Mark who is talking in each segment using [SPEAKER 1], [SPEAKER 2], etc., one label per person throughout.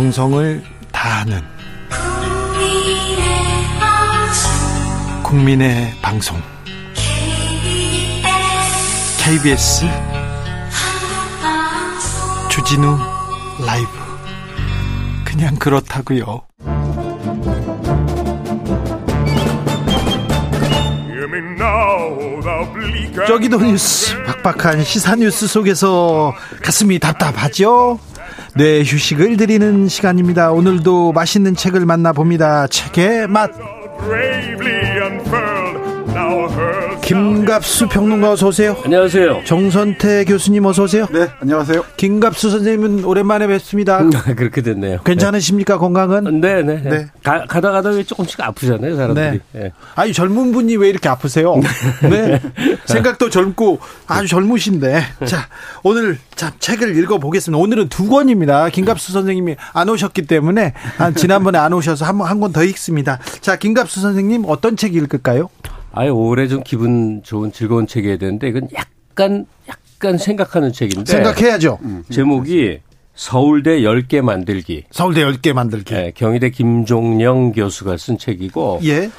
[SPEAKER 1] 정성을 다하는 국민의 방송 KBS 주진우 라이브 그냥 그렇다고요. 저기도 뉴스 팍팍한 시사 뉴스 속에서 가슴이 답답하죠. 뇌 휴식을 드리는 시간입니다. 오늘도 맛있는 책을 만나봅니다. 책의 맛. 김갑수 평론가 어서 오세요.
[SPEAKER 2] 안녕하세요.
[SPEAKER 1] 정선태 교수님 어서 오세요.
[SPEAKER 3] 네, 안녕하세요.
[SPEAKER 1] 김갑수 선생님은 오랜만에 뵙습니다.
[SPEAKER 2] 그렇게 됐네요.
[SPEAKER 1] 괜찮으십니까 건강은?
[SPEAKER 2] 네, 네, 네. 가, 가다 가다 왜 조금씩 아프잖아요, 사람들이.
[SPEAKER 1] 네. 네. 아니 젊은 분이 왜 이렇게 아프세요? 네. 생각도 젊고 아주 젊으신데. 자, 오늘 자 책을 읽어 보겠습니다. 오늘은 두 권입니다. 김갑수 선생님이 안 오셨기 때문에 한 지난번에 안 오셔서 한한권 더 읽습니다. 자, 김갑수 선생님 어떤 책 읽을까요?
[SPEAKER 2] 아유, 올해 좀 기분 좋은 즐거운 책이어야 되는데 이건 약간 약간 생각하는 책인데
[SPEAKER 1] 생각해야죠.
[SPEAKER 2] 음, 제목이 서울대 10개 만들기.
[SPEAKER 1] 서울대 10개 만들기.
[SPEAKER 2] 네, 경희대 김종영 교수가 쓴 책이고
[SPEAKER 1] 예.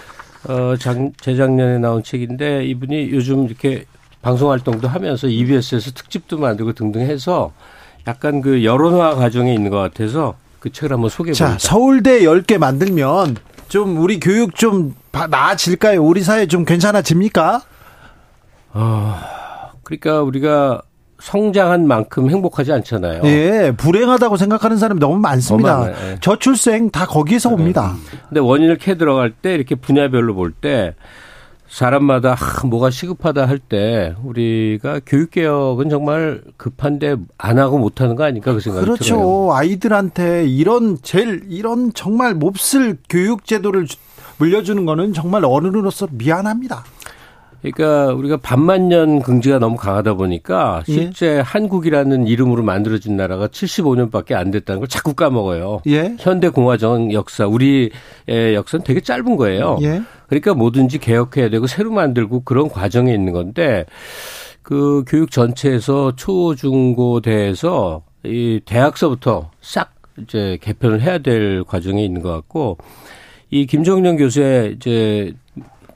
[SPEAKER 2] 어, 작, 재작년에 나온 책인데 이분이 요즘 이렇게 방송 활동도 하면서 EBS에서 특집도 만들고 등등 해서 약간 그 여론화 과정에 있는 것 같아서 그 책을 한번 소개해
[SPEAKER 1] 자,
[SPEAKER 2] 봅니다.
[SPEAKER 1] 서울대 10개 만들면 좀 우리 교육 좀 나아질까요? 우리 사회 좀 괜찮아집니까?
[SPEAKER 2] 아, 그러니까 우리가 성장한 만큼 행복하지 않잖아요.
[SPEAKER 1] 예, 불행하다고 생각하는 사람이 너무 많습니다. 예. 저출생 다 거기에서 네. 옵니다.
[SPEAKER 2] 근데 원인을 캐 들어갈 때 이렇게 분야별로 볼 때 사람마다 아, 뭐가 시급하다 할 때 우리가 교육 개혁은 정말 급한데 안 하고 못 하는 거 아닐까 그 생각이
[SPEAKER 1] 그렇죠.
[SPEAKER 2] 들어요.
[SPEAKER 1] 그렇죠. 아이들한테 이런 제일 이런 정말 몹쓸 교육 제도를 물려주는 거는 정말 어른으로서 미안합니다.
[SPEAKER 2] 그러니까 우리가 반만년 긍지가 너무 강하다 보니까 실제 예. 한국이라는 이름으로 만들어진 나라가 75년밖에 안 됐다는 걸 자꾸 까먹어요.
[SPEAKER 1] 예.
[SPEAKER 2] 현대 공화정 역사 우리의 역사는 되게 짧은 거예요.
[SPEAKER 1] 예.
[SPEAKER 2] 그러니까 뭐든지 개혁해야 되고 새로 만들고 그런 과정에 있는 건데 그 교육 전체에서 초, 중, 고 대에서 이 대학서부터 싹 이제 개편을 해야 될 과정에 있는 것 같고 이 김정년 교수의 이제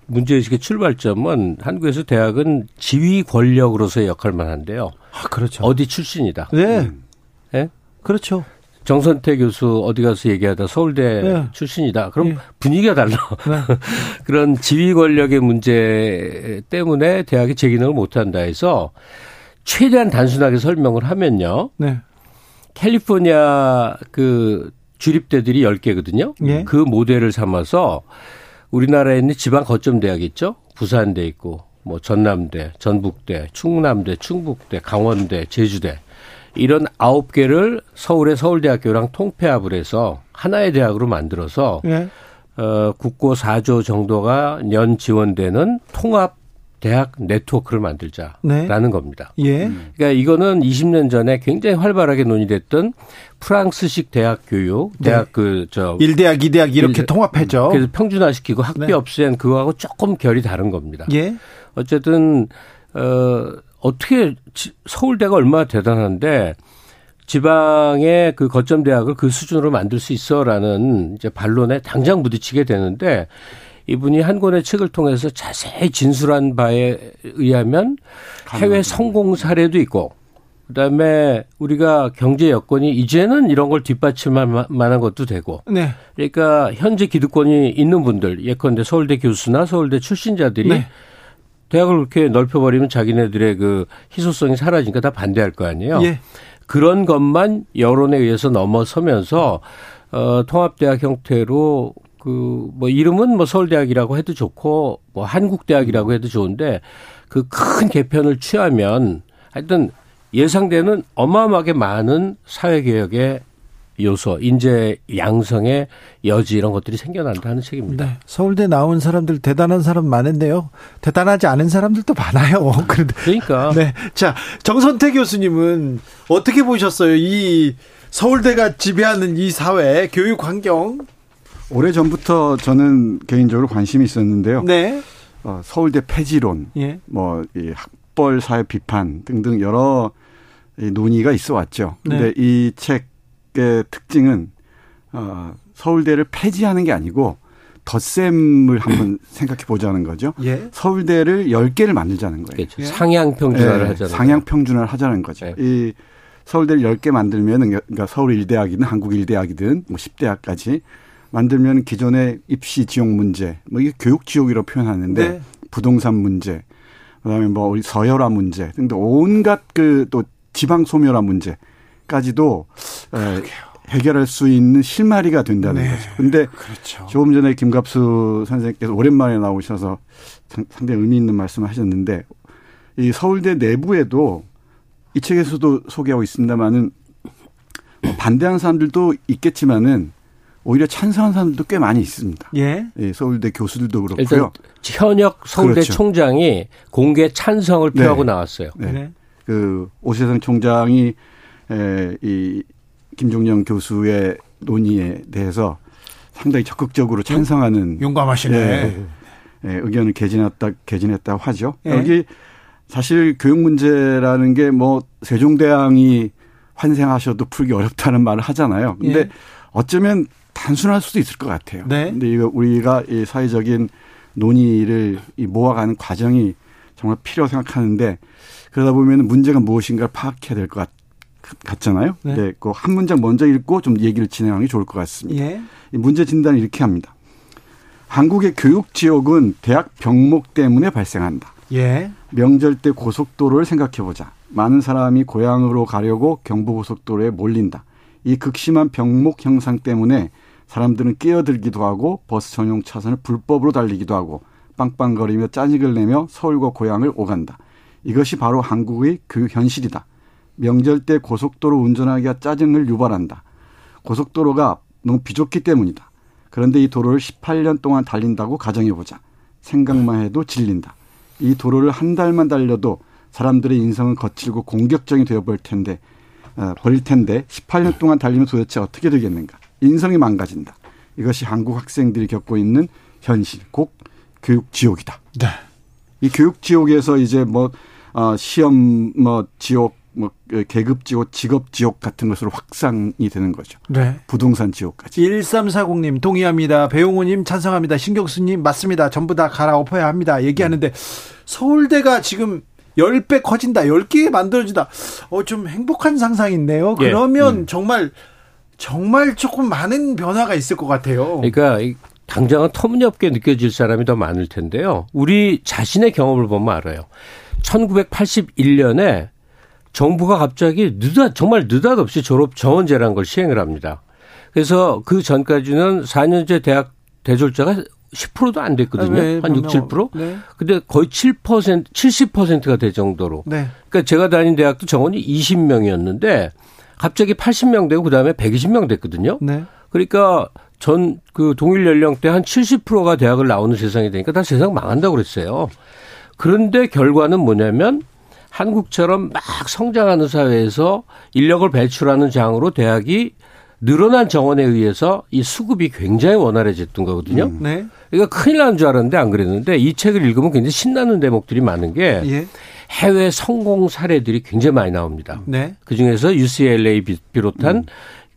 [SPEAKER 2] 문제의식의 출발점은 한국에서 대학은 지휘 권력으로서의 역할만 한데요.
[SPEAKER 1] 아, 그렇죠.
[SPEAKER 2] 어디 출신이다.
[SPEAKER 1] 네. 음. 네? 그렇죠.
[SPEAKER 2] 정선태 교수 어디 가서 얘기하다 서울대 네. 출신이다. 그럼 네. 분위기가 달라. 네. 그런 지휘 권력의 문제 때문에 대학이 제 기능을 못한다 해서 최대한 단순하게 설명을 하면요.
[SPEAKER 1] 네.
[SPEAKER 2] 캘리포니아 그 주립대들이 10개거든요.
[SPEAKER 1] 예.
[SPEAKER 2] 그 모델을 삼아서 우리나라에 있는 지방 거점 대학 있죠. 부산대 있고 뭐 전남대, 전북대, 충남대, 충북대, 강원대, 제주대 이런 아홉 개를 서울의 서울대학교랑 통폐합을 해서 하나의 대학으로 만들어서
[SPEAKER 1] 예.
[SPEAKER 2] 어, 국고 4조 정도가 년 지원되는 통합 대학 네트워크를 만들자라는
[SPEAKER 1] 네.
[SPEAKER 2] 겁니다.
[SPEAKER 1] 예.
[SPEAKER 2] 그러니까 이거는 20년 전에 굉장히 활발하게 논의됐던 프랑스식 대학 교육, 대학 네. 그저
[SPEAKER 1] 1대학, 2대학 이렇게
[SPEAKER 2] 1,
[SPEAKER 1] 통합했죠.
[SPEAKER 2] 그래서 평준화시키고 학비 네. 없앤 그거하고 조금 결이 다른 겁니다.
[SPEAKER 1] 예.
[SPEAKER 2] 어쨌든 어 어떻게 서울대가 얼마나 대단한데 지방의 그 거점 대학을 그 수준으로 만들 수 있어라는 이제 반론에 당장 부딪히게 되는데 이분이 한 권의 책을 통해서 자세히 진술한 바에 의하면 해외 성공 사례도 있고 그다음에 우리가 경제 여건이 이제는 이런 걸 뒷받침할 만한 것도 되고
[SPEAKER 1] 네.
[SPEAKER 2] 그러니까 현재 기득권이 있는 분들 예컨대 서울대 교수나 서울대 출신자들이
[SPEAKER 1] 네.
[SPEAKER 2] 대학을 그렇게 넓혀버리면 자기네들의 그 희소성이 사라지니까 다 반대할 거 아니에요.
[SPEAKER 1] 예.
[SPEAKER 2] 그런 것만 여론에 의해서 넘어서면서 어 통합대학 형태로 그 뭐 이름은 뭐 서울대학이라고 해도 좋고 뭐 한국대학이라고 해도 좋은데 그 큰 개편을 취하면 하여튼 예상되는 어마어마하게 많은 사회개혁의 요소, 인재 양성의 여지 이런 것들이 생겨난다 는 책입니다.
[SPEAKER 1] 네. 서울대 나온 사람들 대단한 사람 많은데요. 대단하지 않은 사람들도 많아요.
[SPEAKER 2] 그러니까.
[SPEAKER 1] 네. 자, 정선태 교수님은 어떻게 보셨어요? 이 서울대가 지배하는 이 사회 교육 환경
[SPEAKER 3] 오래 전부터 저는 개인적으로 관심이 있었는데요.
[SPEAKER 1] 네.
[SPEAKER 3] 어, 서울대 폐지론,
[SPEAKER 1] 예.
[SPEAKER 3] 뭐이 학벌 사회 비판 등등 여러 이 논의가 있어 왔죠. 근데
[SPEAKER 1] 네.
[SPEAKER 3] 이 책의 특징은 어, 서울대를 폐지하는 게 아니고 덧셈을 한번 생각해 보자는 거죠.
[SPEAKER 1] 예.
[SPEAKER 3] 서울대를 10개를 만들자는 거예요.
[SPEAKER 2] 그렇죠.
[SPEAKER 1] 예.
[SPEAKER 2] 상향 평준화를
[SPEAKER 3] 예,
[SPEAKER 2] 하잖아요.
[SPEAKER 3] 상향 평준화를 하자는 거죠.
[SPEAKER 2] 네.
[SPEAKER 3] 이 서울대를 10개 만들면 그러니까 서울 일대학이든 한국 일대학이든 뭐 10대학까지 만들면 기존의 입시 지옥 문제, 뭐 이게 교육 지옥이라고 표현하는데
[SPEAKER 1] 네.
[SPEAKER 3] 부동산 문제, 그다음에 뭐 우리 서열화 문제 등등 온갖 그 또 지방 소멸화 문제까지도 에, 해결할 수 있는 실마리가 된다는
[SPEAKER 1] 네.
[SPEAKER 3] 거죠. 근데
[SPEAKER 1] 그렇죠.
[SPEAKER 3] 조금 전에 김갑수 선생님께서 오랜만에 나오셔서 상- 상당히 의미 있는 말씀을 하셨는데 이 서울대 내부에도 이 책에서도 소개하고 있습니다만은 뭐 반대하는 사람들도 있겠지만은 오히려 찬성하는 사람들도 꽤 많이 있습니다.
[SPEAKER 1] 예.
[SPEAKER 3] 예, 서울대 교수들도 그렇고요.
[SPEAKER 2] 일단 현역 서울대
[SPEAKER 3] 그렇죠.
[SPEAKER 2] 총장이 공개 찬성을 표하고
[SPEAKER 3] 네.
[SPEAKER 2] 나왔어요.
[SPEAKER 3] 네.
[SPEAKER 1] 네.
[SPEAKER 3] 그 오세상 총장이 에, 이 김종영 교수의 논의에 대해서 상당히 적극적으로 찬성하는
[SPEAKER 1] 용감하시네.
[SPEAKER 3] 예, 예, 의견을 개진했다 개진했다고 하죠.
[SPEAKER 1] 예.
[SPEAKER 3] 여기 사실 교육 문제라는 게 뭐 세종대왕이 환생하셔도 풀기 어렵다는 말을 하잖아요. 근데
[SPEAKER 1] 예.
[SPEAKER 3] 어쩌면 단순할 수도 있을 것 같아요.
[SPEAKER 1] 네.
[SPEAKER 3] 근데 이거 우리가 이 사회적인 논의를 이 모아가는 과정이 정말 필요하고 생각하는데 그러다 보면 문제가 무엇인가를 파악해야 될 것 같잖아요.
[SPEAKER 1] 네.
[SPEAKER 3] 네. 그한 문장 먼저 읽고 좀 얘기를 진행하는 게 좋을 것 같습니다.
[SPEAKER 1] 예.
[SPEAKER 3] 이 문제 진단을 이렇게 합니다. 한국의 교육 지옥은 대학 병목 때문에 발생한다.
[SPEAKER 1] 예.
[SPEAKER 3] 명절 때 고속도로를 생각해 보자. 많은 사람이 고향으로 가려고 경부고속도로에 몰린다. 이 극심한 병목 형상 때문에 사람들은 끼어들기도 하고 버스 전용 차선을 불법으로 달리기도 하고 빵빵거리며 짜증을 내며 서울과 고향을 오간다. 이것이 바로 한국의 그 현실이다. 명절 때 고속도로 운전하기가 짜증을 유발한다. 고속도로가 너무 비좁기 때문이다. 그런데 이 도로를 18년 동안 달린다고 가정해보자. 생각만 해도 질린다. 이 도로를 한 달만 달려도 사람들의 인성은 거칠고 공격적이 되어버릴 텐데, 어, 버릴 텐데 18년 동안 달리면 도대체 어떻게 되겠는가? 인성이 망가진다. 이것이 한국 학생들이 겪고 있는 현실, 곧 교육 지옥이다.
[SPEAKER 1] 네.
[SPEAKER 3] 이 교육 지옥에서 이제 뭐 어, 시험 뭐 지옥, 뭐 계급 지옥, 직업 지옥 같은 것으로 확산이 되는 거죠.
[SPEAKER 1] 네.
[SPEAKER 3] 부동산 지옥까지.
[SPEAKER 1] 1340님 동의합니다. 배용우님 찬성합니다. 신경수님 맞습니다. 전부 다 갈아엎어야 합니다. 얘기하는데 서울대가 지금 10배 커진다. 10개 만들어진다. 어, 좀 행복한 상상인데요.
[SPEAKER 2] 예.
[SPEAKER 1] 그러면 정말 정말 조금 많은 변화가 있을 것 같아요.
[SPEAKER 2] 그러니까 이 당장은 터무니없게 느껴질 사람이 더 많을 텐데요. 우리 자신의 경험을 보면 알아요. 1981년에 정부가 갑자기 느닷 정말 느닷없이 졸업 정원제라는 걸 시행을 합니다. 그래서 그 전까지는 4년제 대학 대졸자가 10%도 안 됐거든요.
[SPEAKER 1] 아, 네,
[SPEAKER 2] 한 6,
[SPEAKER 1] 분명-
[SPEAKER 2] 7%?
[SPEAKER 1] 네.
[SPEAKER 2] 근데 거의 7%, 70%가 될 정도로.
[SPEAKER 1] 네.
[SPEAKER 2] 그러니까 제가 다닌 대학도 정원이 20명이었는데 갑자기 80명 되고 그다음에 120명 됐거든요.
[SPEAKER 1] 네.
[SPEAKER 2] 그러니까 전 그 동일 연령대 한 70%가 대학을 나오는 세상이 되니까 다 세상 망한다고 그랬어요. 그런데 결과는 뭐냐면 한국처럼 막 성장하는 사회에서 인력을 배출하는 장으로 대학이 늘어난 정원에 의해서 이 수급이 굉장히 원활해졌던 거거든요.
[SPEAKER 1] 네.
[SPEAKER 2] 그러니까 큰일 나는 줄 알았는데 안 그랬는데 이 책을 읽으면 굉장히 신나는 대목들이 많은 게
[SPEAKER 1] 예.
[SPEAKER 2] 해외 성공 사례들이 굉장히 많이 나옵니다.
[SPEAKER 1] 네.
[SPEAKER 2] 그 중에서 UCLA 비- 비롯한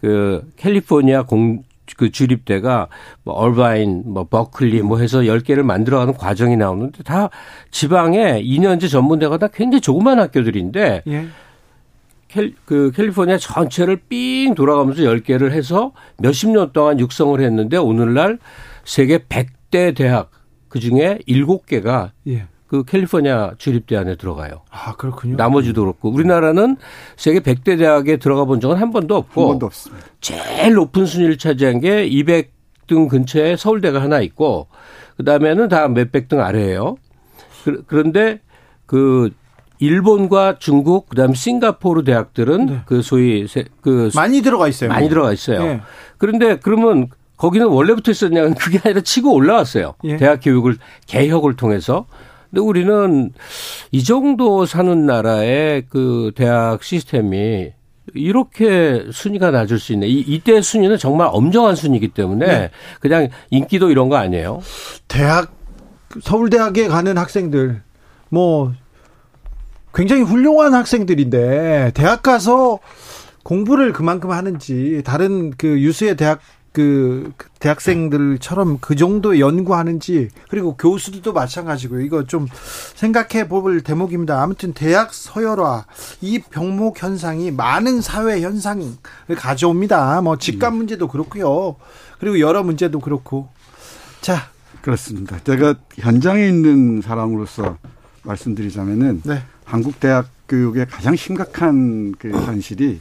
[SPEAKER 2] 그 캘리포니아 공, 그 주립대가 뭐 얼바인, 뭐 버클리 뭐 해서 10개를 만들어가는 과정이 나오는데 다 지방에 2년제 전문대가 다 굉장히 조그만 학교들인데
[SPEAKER 1] 예.
[SPEAKER 2] 캘, 그 캘리포니아 전체를 삥 돌아가면서 10개를 해서 몇십 년 동안 육성을 했는데 오늘날 세계 100대 대학 그 중에 7개가
[SPEAKER 1] 예.
[SPEAKER 2] 그 캘리포니아 주립대 안에 들어가요.
[SPEAKER 1] 아, 그렇군요.
[SPEAKER 2] 나머지도 그렇고 우리나라는 세계 100대 대학에 들어가 본 적은 한 번도 없고
[SPEAKER 3] 한 번도 없습니다.
[SPEAKER 2] 제일 높은 순위를 차지한 게 200등 근처에 서울대가 하나 있고 그다음에는 다 몇백 등 아래예요. 그- 그런데 그 일본과 중국 그다음 싱가포르 대학들은
[SPEAKER 1] 네.
[SPEAKER 2] 그 소위 세- 그
[SPEAKER 1] 많이 들어가 있어요.
[SPEAKER 2] 많이 들어가 있어요.
[SPEAKER 1] 예.
[SPEAKER 2] 그런데 그러면 거기는 원래부터 있었냐면 그게 아니라 치고 올라왔어요.
[SPEAKER 1] 예.
[SPEAKER 2] 대학 교육을 개혁을 통해서. 근데 우리는 이 정도 사는 나라의 그 대학 시스템이 이렇게 순위가 낮을 수 있네. 이, 이때 순위는 정말 엄정한 순위이기 때문에
[SPEAKER 1] 네.
[SPEAKER 2] 그냥 인기도 이런 거 아니에요.
[SPEAKER 1] 대학 서울대학에 가는 학생들 뭐 굉장히 훌륭한 학생들인데 대학 가서 공부를 그만큼 하는지 다른 그 유수의 대학 그 대학생들처럼 그 정도 연구하는지 그리고 교수들도 마찬가지고 이거 좀 생각해 볼 대목입니다. 아무튼 대학 서열화 이 병목 현상이 많은 사회 현상을 가져옵니다. 뭐 집값 문제도 그렇고요. 그리고 여러 문제도 그렇고 자
[SPEAKER 3] 그렇습니다. 제가 현장에 있는 사람으로서 말씀드리자면은 네. 한국 대학 교육의 가장 심각한 그 현실이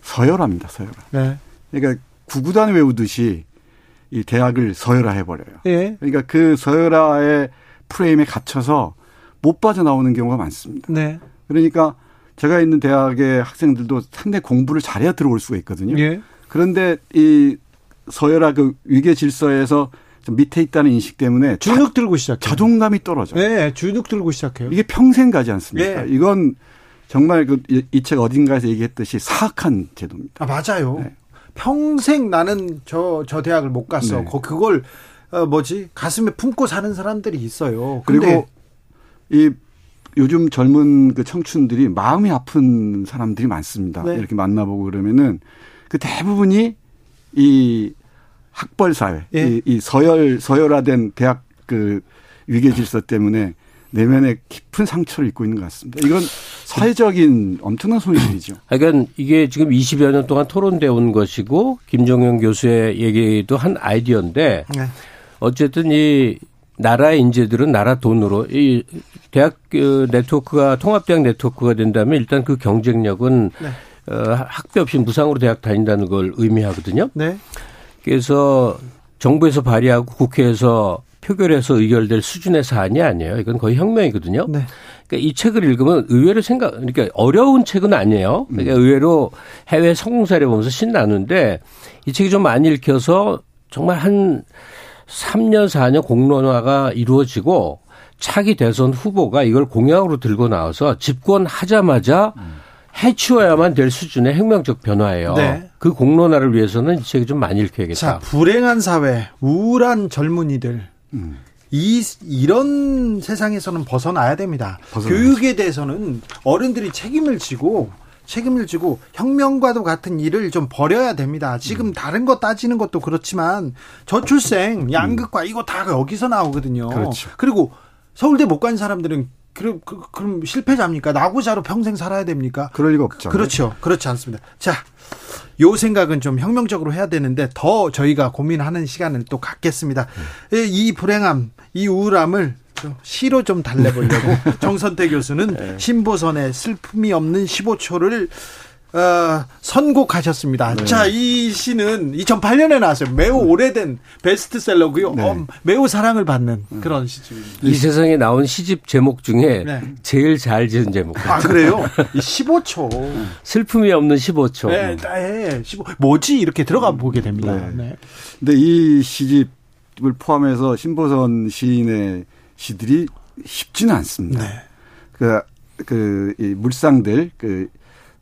[SPEAKER 3] 서열화입니다. 서열화. 네. 그러니까 구구단 외우듯이 이 대학을 서열화해 버려요. 예. 그러니까 그 서열화의 프레임에 갇혀서 못 빠져나오는 경우가 많습니다. 네. 그러니까 제가 있는 대학의 학생들도 상당히 공부를 잘해야 들어올 수가 있거든요. 예. 그런데 이 서열화 그 위계 질서에서 좀 밑에 있다는 인식 때문에
[SPEAKER 1] 주눅 들고 시작해요.
[SPEAKER 3] 자존감이 떨어져요.
[SPEAKER 1] 네, 주눅 들고 시작해요.
[SPEAKER 3] 이게 평생 가지 않습니까? 네. 이건 정말 그 이 책 어딘가에서 얘기했듯이 사악한 제도입니다.
[SPEAKER 1] 아, 맞아요. 네. 평생 나는 저, 저 대학을 못 갔어. 네. 그걸, 어, 뭐지, 가슴에 품고 사는 사람들이 있어요.
[SPEAKER 3] 그리고 이 요즘 젊은 그 청춘들이 마음이 아픈 사람들이 많습니다. 네. 이렇게 만나보고 그러면은 그 대부분이 이 학벌 사회, 예. 이, 이 서열, 서열화된 대학 그 위계 질서 때문에 내면에 깊은 상처를 입고 있는 것 같습니다. 이건 사회적인 엄청난 손실이죠.
[SPEAKER 2] 그러니까 이게 지금 20여 년 동안 토론되어 온 것이고 김종현 교수의 얘기도 한 아이디어인데 네. 어쨌든 이 나라의 인재들은 나라 돈으로 이 대학 그 네트워크가 통합대학 네트워크가 된다면 일단 그 경쟁력은 네. 어, 학비 없이 무상으로 대학 다닌다는 걸 의미하거든요. 네. 그래서 정부에서 발의하고 국회에서 표결해서 의결될 수준의 사안이 아니에요. 이건 거의 혁명이거든요. 네. 그러니까 이 책을 읽으면 의외로 생각, 그러니까 어려운 책은 아니에요. 그러니까 음. 의외로 해외 성공 사례 보면서 신나는데 이 책이 좀 많이 읽혀서 정말 한 3년, 4년 공론화가 이루어지고 차기 대선 후보가 이걸 공약으로 들고 나와서 집권하자마자 음. 해치워야만 될 수준의 혁명적 변화예요. 네. 그 공론화를 위해서는 이 책이 좀 많이 읽혀야겠다. 자,
[SPEAKER 1] 불행한 사회, 우울한 젊은이들, 음. 이 이런 세상에서는 벗어나야 됩니다. 벗어나야지. 교육에 대해서는 어른들이 책임을 지고 책임을 지고 혁명과도 같은 일을 좀 버려야 됩니다. 지금 음. 다른 거 따지는 것도 그렇지만 저출생, 양극화 음. 이거 다 여기서 나오거든요. 그렇죠. 그리고 서울대 못 간 사람들은 그럼 그, 그럼 실패자입니까? 나고자로 평생 살아야 됩니까?
[SPEAKER 3] 그럴 리가 없죠.
[SPEAKER 1] 그렇죠. 그렇지 않습니다. 자, 요 생각은 좀 혁명적으로 해야 되는데 더 저희가 고민하는 시간을 또 갖겠습니다. 음. 이 불행함, 이 우울함을 좀 시로 좀 달래보려고 정선태 교수는 네. 신보선의 슬픔이 없는 15초를 어, 선곡하셨습니다. 네. 자, 이 시는 2008년에 나왔어요. 매우 네. 오래된 베스트셀러고요. 네. 어, 매우 사랑을 받는 음. 그런 시집입니다.
[SPEAKER 2] 이 세상에 나온 시집 제목 중에 네. 제일 잘 지은 제목.
[SPEAKER 1] 아, 그래요? 15초.
[SPEAKER 2] 슬픔이 없는 15초. 네,
[SPEAKER 1] 네. 15. 뭐지? 이렇게 들어가 보게 됩니다. 네. 네.
[SPEAKER 3] 근데 이 시집을 포함해서 신보선 시인의 시들이 쉽지는 않습니다. 네. 그, 그, 이 물상들, 그,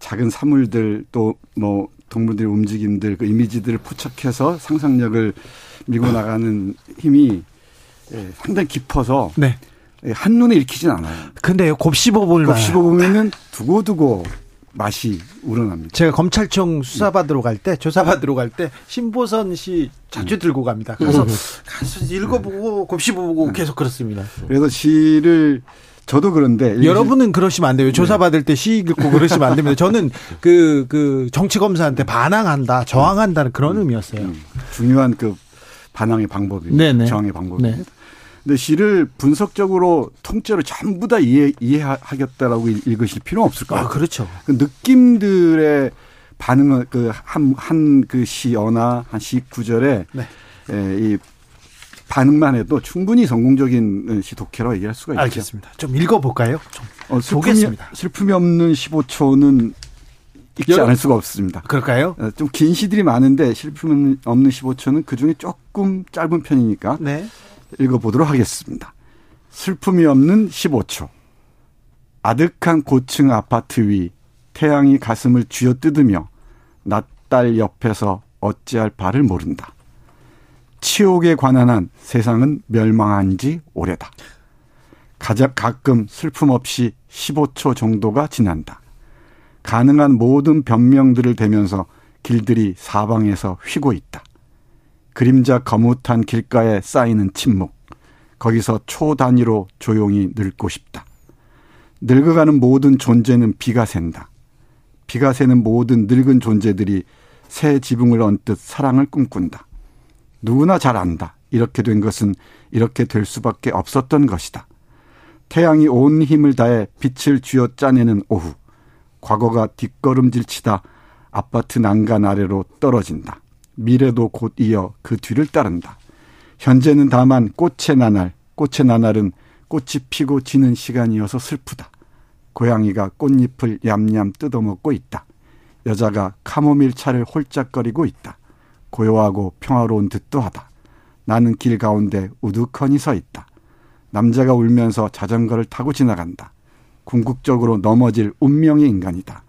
[SPEAKER 3] 작은 사물들 또 뭐 동물들의 움직임들 그 이미지들을 포착해서 상상력을 밀고 나가는 힘이 예, 상당히 깊어서 네. 예, 한눈에 읽히진 않아요.
[SPEAKER 1] 근데요, 곱씹어 보면
[SPEAKER 3] 곱씹어 보면은 두고두고 맛이 우러납니다.
[SPEAKER 1] 제가 검찰청 수사받으러 갈 때, 조사받으러 갈 때, 신보선 씨 자주 들고 갑니다. 그래서 음. 가서 읽어보고, 곱씹어보고 네. 계속 그렇습니다.
[SPEAKER 3] 그래서 시를 저도 그런데
[SPEAKER 1] 여러분은 그러시면 안 돼요. 조사 받을 때시 읽고 그러시면 안 됩니다. 저는 그, 그 정치 검사한테 반항한다, 저항한다는 그런 음, 의미였어요. 음,
[SPEAKER 3] 중요한 그 반항의 방법입니다. 네네. 저항의 방법입니다. 네. 근데 시를 분석적으로 통째로 전부 다 이해, 이해하겠다라고 읽으실 필요는 없을 것 아.
[SPEAKER 1] 아, 그렇죠.
[SPEAKER 3] 그 느낌들의 반응을 그 한, 한 그 시어나 한 시 구절에 네. 에, 이 반응만 해도 충분히 성공적인 시독해라고 얘기할 수가 있죠.
[SPEAKER 1] 알겠습니다. 좀 읽어볼까요? 좀
[SPEAKER 3] 어, 슬픔이, 보겠습니다. 슬픔이 없는 15초는 읽지 여러, 않을 수가 없습니다.
[SPEAKER 1] 그럴까요?
[SPEAKER 3] 어, 좀긴 시들이 많은데 슬픔 없는 15초는 그중에 조금 짧은 편이니까 네. 읽어보도록 하겠습니다. 슬픔이 없는 15초. 아득한 고층 아파트 위 태양이 가슴을 쥐어뜯으며 낯달 옆에서 어찌할 바를 모른다. 치욕에 관한 한 세상은 멸망한 지 오래다. 가장 가끔 슬픔 없이 15초 정도가 지난다. 가능한 모든 변명들을 대면서 길들이 사방에서 휘고 있다. 그림자 거뭇한 길가에 쌓이는 침묵. 거기서 초 단위로 조용히 늙고 싶다. 늙어가는 모든 존재는 비가 샌다. 비가 새는 모든 늙은 존재들이 새 지붕을 얹듯 사랑을 꿈꾼다. 누구나 잘 안다. 이렇게 된 것은 이렇게 될 수밖에 없었던 것이다. 태양이 온 힘을 다해 빛을 쥐어 짜내는 오후. 과거가 뒷걸음질 치다 아파트 난간 아래로 떨어진다. 미래도 곧 이어 그 뒤를 따른다. 현재는 다만 꽃의 나날, 꽃의 나날은 꽃이 피고 지는 시간이어서 슬프다. 고양이가 꽃잎을 얌얌 뜯어먹고 있다. 여자가 카모밀 차를 홀짝거리고 있다. 고요하고 평화로운 듯도 하다. 나는 길 가운데 우두커니 서 있다. 남자가 울면서 자전거를 타고 지나간다. 궁극적으로 넘어질 운명의 인간이다.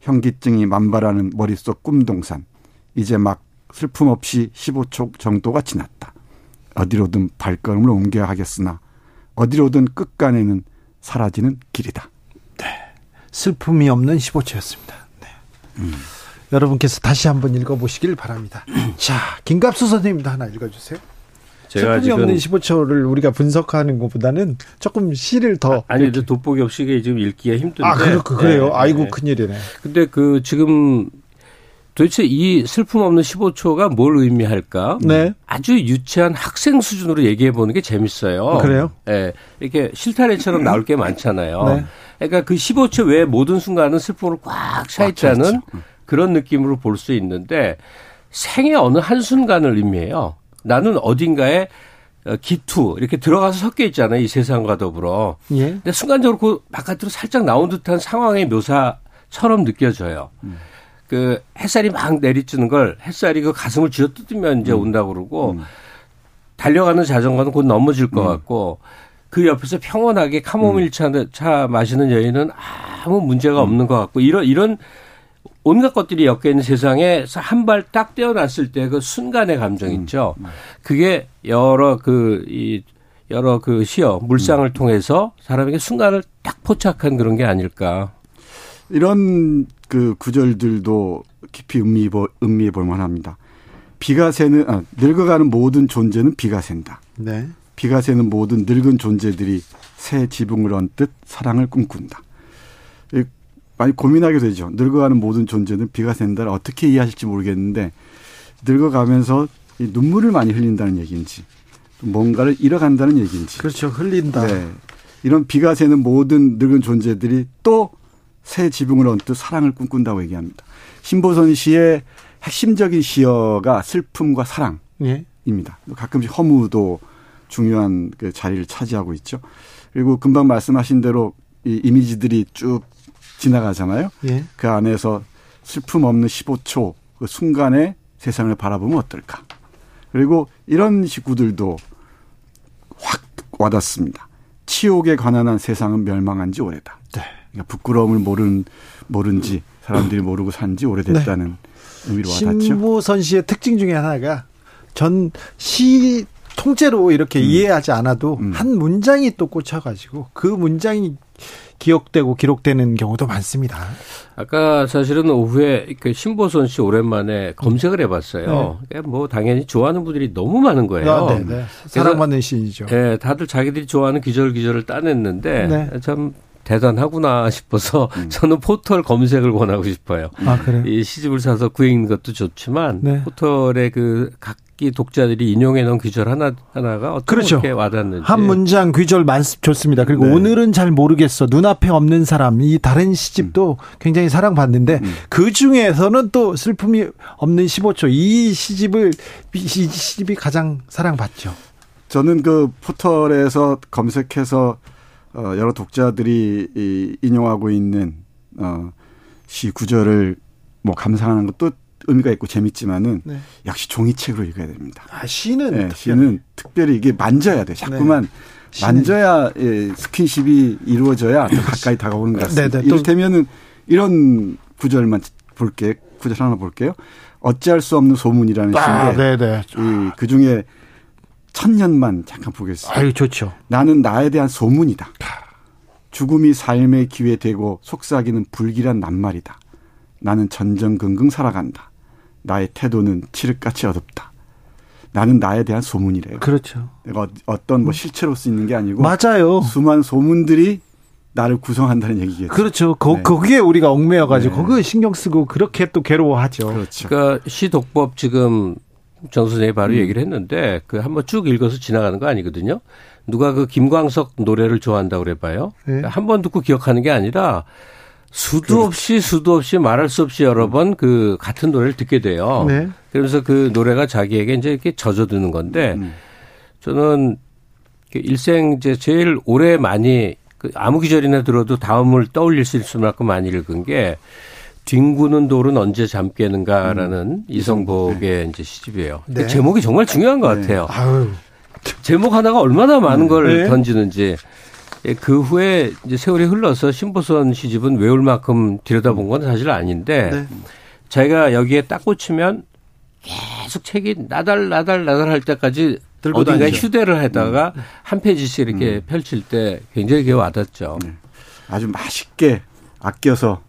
[SPEAKER 3] 현기증이 만발하는 머릿속 꿈동산. 이제 막 슬픔 없이 15초 정도가 지났다. 어디로든 발걸음을 옮겨야 하겠으나 어디로든 끝간에는 사라지는 길이다.
[SPEAKER 1] 네. 슬픔이 없는 15초였습니다. 네. 음. 여러분께서 다시 한번 읽어보시길 바랍니다. 자, 김갑수 선생님도 하나 읽어주세요. 제가 슬픔이 없는 15초를 우리가 분석하는 것보다는 조금 시를 더
[SPEAKER 2] 아, 니 돋보기 없이 지금 읽기가 힘든데.
[SPEAKER 1] 아, 그렇, 그래요. 네, 아이고 네. 큰일이네.
[SPEAKER 2] 근데 그 지금 도대체 이 슬픔 없는 15초가 뭘 의미할까? 네. 아주 유치한 학생 수준으로 얘기해 보는 게 재밌어요.
[SPEAKER 1] 아, 그래요?
[SPEAKER 2] 예. 네. 이렇게 실타래처럼 나올 게 많잖아요. 네. 그러니까 그 15초 외에 모든 순간은 슬픔으로 꽉 차 있다는 그런 느낌으로 볼 수 있는데 생의 어느 한 순간을 의미해요. 나는 어딘가에 어, 기투 이렇게 들어가서 섞여 있잖아요. 이 세상과 더불어. 예. 근데 순간적으로 그 바깥으로 살짝 나온 듯한 상황의 묘사처럼 느껴져요. 음. 그 햇살이 막 내리쬐는 걸 햇살이 그 가슴을 쥐어뜯으면 이제 음. 온다고 그러고 음. 달려가는 자전거는 곧 넘어질 것 음. 같고 그 옆에서 평온하게 카모밀 차, 차 마시는 여인은 아무 문제가 음. 없는 것 같고 이런 이런 온갖 것들이 엮여 있는 세상에서 한 발 딱 떼어놨을 때 그 순간의 감정 음. 있죠. 그게 여러 그 이 여러 그 시어 물상을 통해서 사람에게 순간을 딱 포착한 그런 게 아닐까.
[SPEAKER 3] 이런 그 구절들도 깊이 음미해, 음미해 볼 만합니다. 비가 새는 아, 늙어가는 모든 존재는 비가 샌다. 네. 비가 새는 모든 늙은 존재들이 새 지붕을 얹듯 사랑을 꿈꾼다. 많이 고민하게 되죠. 늙어가는 모든 존재는 비가 샌다를 어떻게 이해하실지 모르겠는데 늙어가면서 눈물을 많이 흘린다는 얘기인지 뭔가를 잃어간다는 얘기인지.
[SPEAKER 1] 그렇죠. 흘린다. 네.
[SPEAKER 3] 이런 비가 새는 모든 늙은 존재들이 또 새 지붕을 얹듯 사랑을 꿈꾼다고 얘기합니다. 신보선 씨의 핵심적인 시어가 슬픔과 사랑입니다. 예. 가끔씩 허무도 중요한 그 자리를 차지하고 있죠. 그리고 금방 말씀하신 대로 이 이미지들이 쭉 지나가잖아요. 예. 그 안에서 슬픔 없는 15초 그 순간에 세상을 바라보면 어떨까. 그리고 이런 식구들도 확 와닿습니다. 치욕에 관한 한 세상은 멸망한 지 오래다. 네. 그러니까 부끄러움을 모른 모른지 사람들이 모르고 산지 오래됐다는 네. 의미로 와닿죠.
[SPEAKER 1] 신보선 씨의 특징 중에 하나가 전 시 통째로 이렇게 음. 이해하지 않아도 음. 한 문장이 또 꽂혀가지고 그 문장이 기억되고 기록되는 경우도 많습니다.
[SPEAKER 2] 아까 사실은 오후에 그 신보선 씨 오랜만에 검색을 해봤어요. 네. 뭐 당연히 좋아하는 분들이 너무 많은 거예요. 아, 네, 네.
[SPEAKER 1] 사랑받는 시인이죠.
[SPEAKER 2] 네, 다들 자기들이 좋아하는 기절기절을 따냈는데 네. 참 대단하구나 싶어서 음. 저는 포털 검색을 권하고 싶어요. 아, 그래요? 이 시집을 사서 구읽는 것도 좋지만 네. 포털의 그 각 기 독자들이 인용해 놓은 귀절 하나 하나가 어떻게 그렇죠. 와닿는지
[SPEAKER 1] 한 문장 귀절 많습 좋습니다. 그리고 네. 오늘은 잘 모르겠어 눈앞에 없는 사람 이 다른 시집도 음. 굉장히 사랑받는데 음. 그 중에서는 또 슬픔이 없는 15초 이 시집을 이 시집이 가장 사랑받죠.
[SPEAKER 3] 저는 그 포털에서 검색해서 어, 여러 독자들이 이, 인용하고 있는 어, 시 구절을 뭐 감상하는 것도 의미가 있고 재밌지만은 네. 역시 종이책으로 읽어야 됩니다.
[SPEAKER 1] 아, 시는
[SPEAKER 3] 네, 특별히. 시는 특별히 이게 만져야 돼. 자꾸만 네. 만져야 예, 스킨십이 이루어져야 더 가까이 다가오는 것 같습니다. 네네, 네, 이를테면은 이런 구절만 볼게 구절 하나 볼게요. 어찌할 수 없는 소문이라는 아, 시인데 네, 그 중에 천년만 잠깐 보겠습니다.
[SPEAKER 1] 아유, 좋죠.
[SPEAKER 3] 나는 나에 대한 소문이다. 죽음이 삶의 기회 되고 속삭이는 불길한 낱말이다. 나는 전전긍긍 살아간다. 나의 태도는 칠흑같이 어둡다. 나는 나에 대한 소문이래요.
[SPEAKER 1] 그렇죠.
[SPEAKER 3] 내가 어떤 뭐 실체로 쓰이는 게 아니고
[SPEAKER 1] 맞아요.
[SPEAKER 3] 수많은 소문들이 나를 구성한다는 얘기겠죠.
[SPEAKER 1] 그렇죠. 거,
[SPEAKER 3] 네.
[SPEAKER 1] 거기에 우리가 얽매여 가지고
[SPEAKER 3] 네.
[SPEAKER 1] 거기에 신경 쓰고 그렇게 또 괴로워하죠.
[SPEAKER 3] 그렇죠.
[SPEAKER 2] 그러니까 시독법 지금 정 선생이
[SPEAKER 1] 음.
[SPEAKER 2] 바로 얘기를 했는데 그 한번 쭉 읽어서 지나가는 거 아니거든요. 누가 그 김광석 노래를 좋아한다고 그래 봐요.
[SPEAKER 1] 네.
[SPEAKER 2] 한번 듣고 기억하는 게 아니라 수도 없이 수도 없이 말할 수 없이 여러 번 그 같은 노래를 듣게 돼요.
[SPEAKER 1] 네.
[SPEAKER 2] 그러면서 그 노래가 자기에게 이제 이렇게 젖어드는 건데
[SPEAKER 3] 음.
[SPEAKER 2] 저는 그 일생 이제 제일 오래 많이 그 아무 기절이나 들어도 다음을 떠올릴 수 있을 만큼 많이 읽은 게 뒹구는 돌은 언제 잠깨는가라는 이성복의 이제 시집이에요. 그
[SPEAKER 1] 네.
[SPEAKER 2] 제목이 정말 중요한 것
[SPEAKER 3] 네.
[SPEAKER 2] 같아요.
[SPEAKER 1] 아유.
[SPEAKER 2] 제목 하나가 얼마나 많은 걸
[SPEAKER 1] 네.
[SPEAKER 2] 던지는지. 예, 그 후에 이제 세월이 흘러서 신보선 시집은 외울 만큼 들여다본 건 사실 아닌데
[SPEAKER 1] 네.
[SPEAKER 2] 자기가 여기에 딱 꽂히면 계속 책이 나달 나달 나달 할 때까지
[SPEAKER 1] 들고
[SPEAKER 2] 어딘가에
[SPEAKER 1] 다니죠.
[SPEAKER 2] 휴대를 하다가 한 페이지씩 이렇게 펼칠 때 굉장히 그게 와닿죠.
[SPEAKER 3] 네. 아주 맛있게 아껴서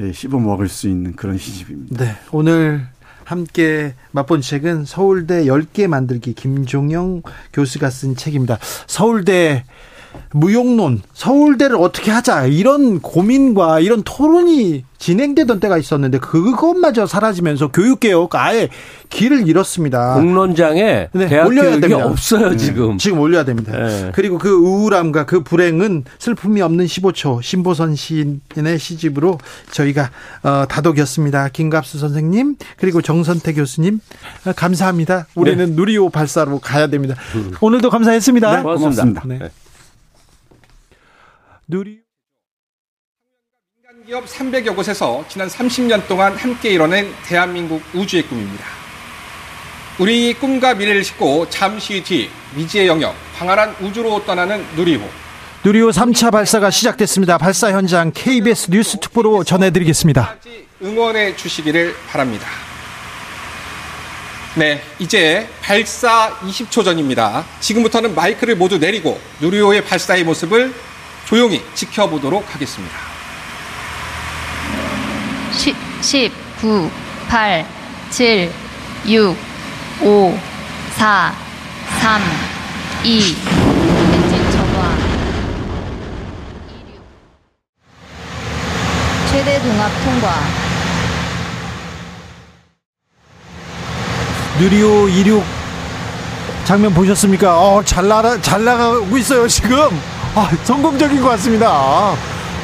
[SPEAKER 3] 예, 씹어 먹을 수 있는 그런 시집입니다.
[SPEAKER 1] 네. 오늘 함께 맛본 책은 서울대 10개 만들기 김종영 교수가 쓴 책입니다. 서울대 무용론, 서울대를 어떻게 하자 이런 고민과 이런 토론이 진행되던 때가 있었는데 그것마저 사라지면서 교육개혁 아예 길을 잃었습니다.
[SPEAKER 2] 공론장에
[SPEAKER 1] 네,
[SPEAKER 2] 대학
[SPEAKER 1] 올려야 됩니다.
[SPEAKER 2] 없어요 지금.
[SPEAKER 1] 지금 올려야 됩니다.
[SPEAKER 2] 네.
[SPEAKER 1] 그리고 그 우울함과 그 불행은 슬픔이 없는 15초 신보선 시인의 시집으로 저희가 어, 다독였습니다. 김갑수 선생님 그리고 정선태 교수님 어, 감사합니다. 우리는 누리호 발사로 가야 됩니다. 오늘도 감사했습니다.
[SPEAKER 3] 네,
[SPEAKER 2] 고맙습니다.
[SPEAKER 3] 고맙습니다.
[SPEAKER 1] 네. 누리
[SPEAKER 4] 기업 300여 곳에서 지난 30년 동안 함께 이뤄낸 대한민국 우주의 꿈입니다. 우리 꿈과 미래를 싣고 잠시 뒤 미지의 영역 광활한 우주로 떠나는 누리호.
[SPEAKER 1] 누리호 3차 발사가 시작됐습니다. 발사 현장 KBS 뉴스 특보로 전해드리겠습니다.
[SPEAKER 4] 응원해 주시기를 바랍니다. 네, 이제 발사 20초 전입니다. 지금부터는 마이크를 모두 내리고 누리호의 발사의 모습을 조용히 지켜보도록 하겠습니다.
[SPEAKER 5] 10, 10, 9, 8, 7, 6, 5, 4, 3, 2, 엔진. 26. 최대 동압 통과.
[SPEAKER 1] 누리호 26 장면 보셨습니까? 어, 잘 나가, 잘 나가고 있어요, 지금. 아, 성공적인 것 같습니다.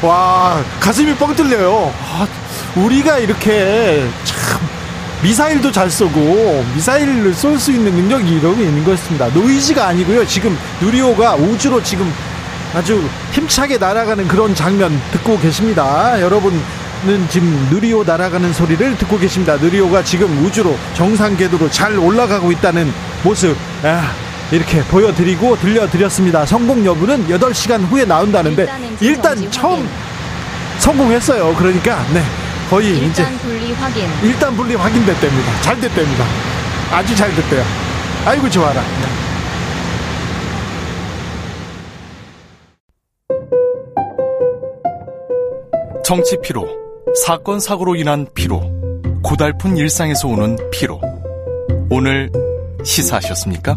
[SPEAKER 1] 와, 가슴이 뻥 뚫려요. 아, 우리가 이렇게 참, 미사일도 잘 쏘고, 미사일을 쏠 수 있는 능력이 이러고 있는 것입니다. 노이즈가 아니고요. 지금 누리호가 우주로 지금 아주 힘차게 날아가는 그런 장면 듣고 계십니다. 여러분은 지금 누리호 날아가는 소리를 듣고 계십니다. 누리호가 지금 우주로 정상 궤도로 잘 올라가고 있다는 모습 아, 이렇게 보여드리고 들려드렸습니다. 성공 여부는 8시간 후에 나온다는데
[SPEAKER 5] 일단
[SPEAKER 1] 일단 처음
[SPEAKER 5] 확인.
[SPEAKER 1] 성공했어요. 그러니까 네 거의 이제
[SPEAKER 5] 일단 분리 확인.
[SPEAKER 1] 일단 분리 확인됐답니다. 잘 됐답니다. 아주 잘 됐대요. 아이고 좋아라. 네.
[SPEAKER 6] 정치 피로, 사건 사고로 인한 피로, 고달픈 일상에서 오는 피로. 오늘 시사하셨습니까?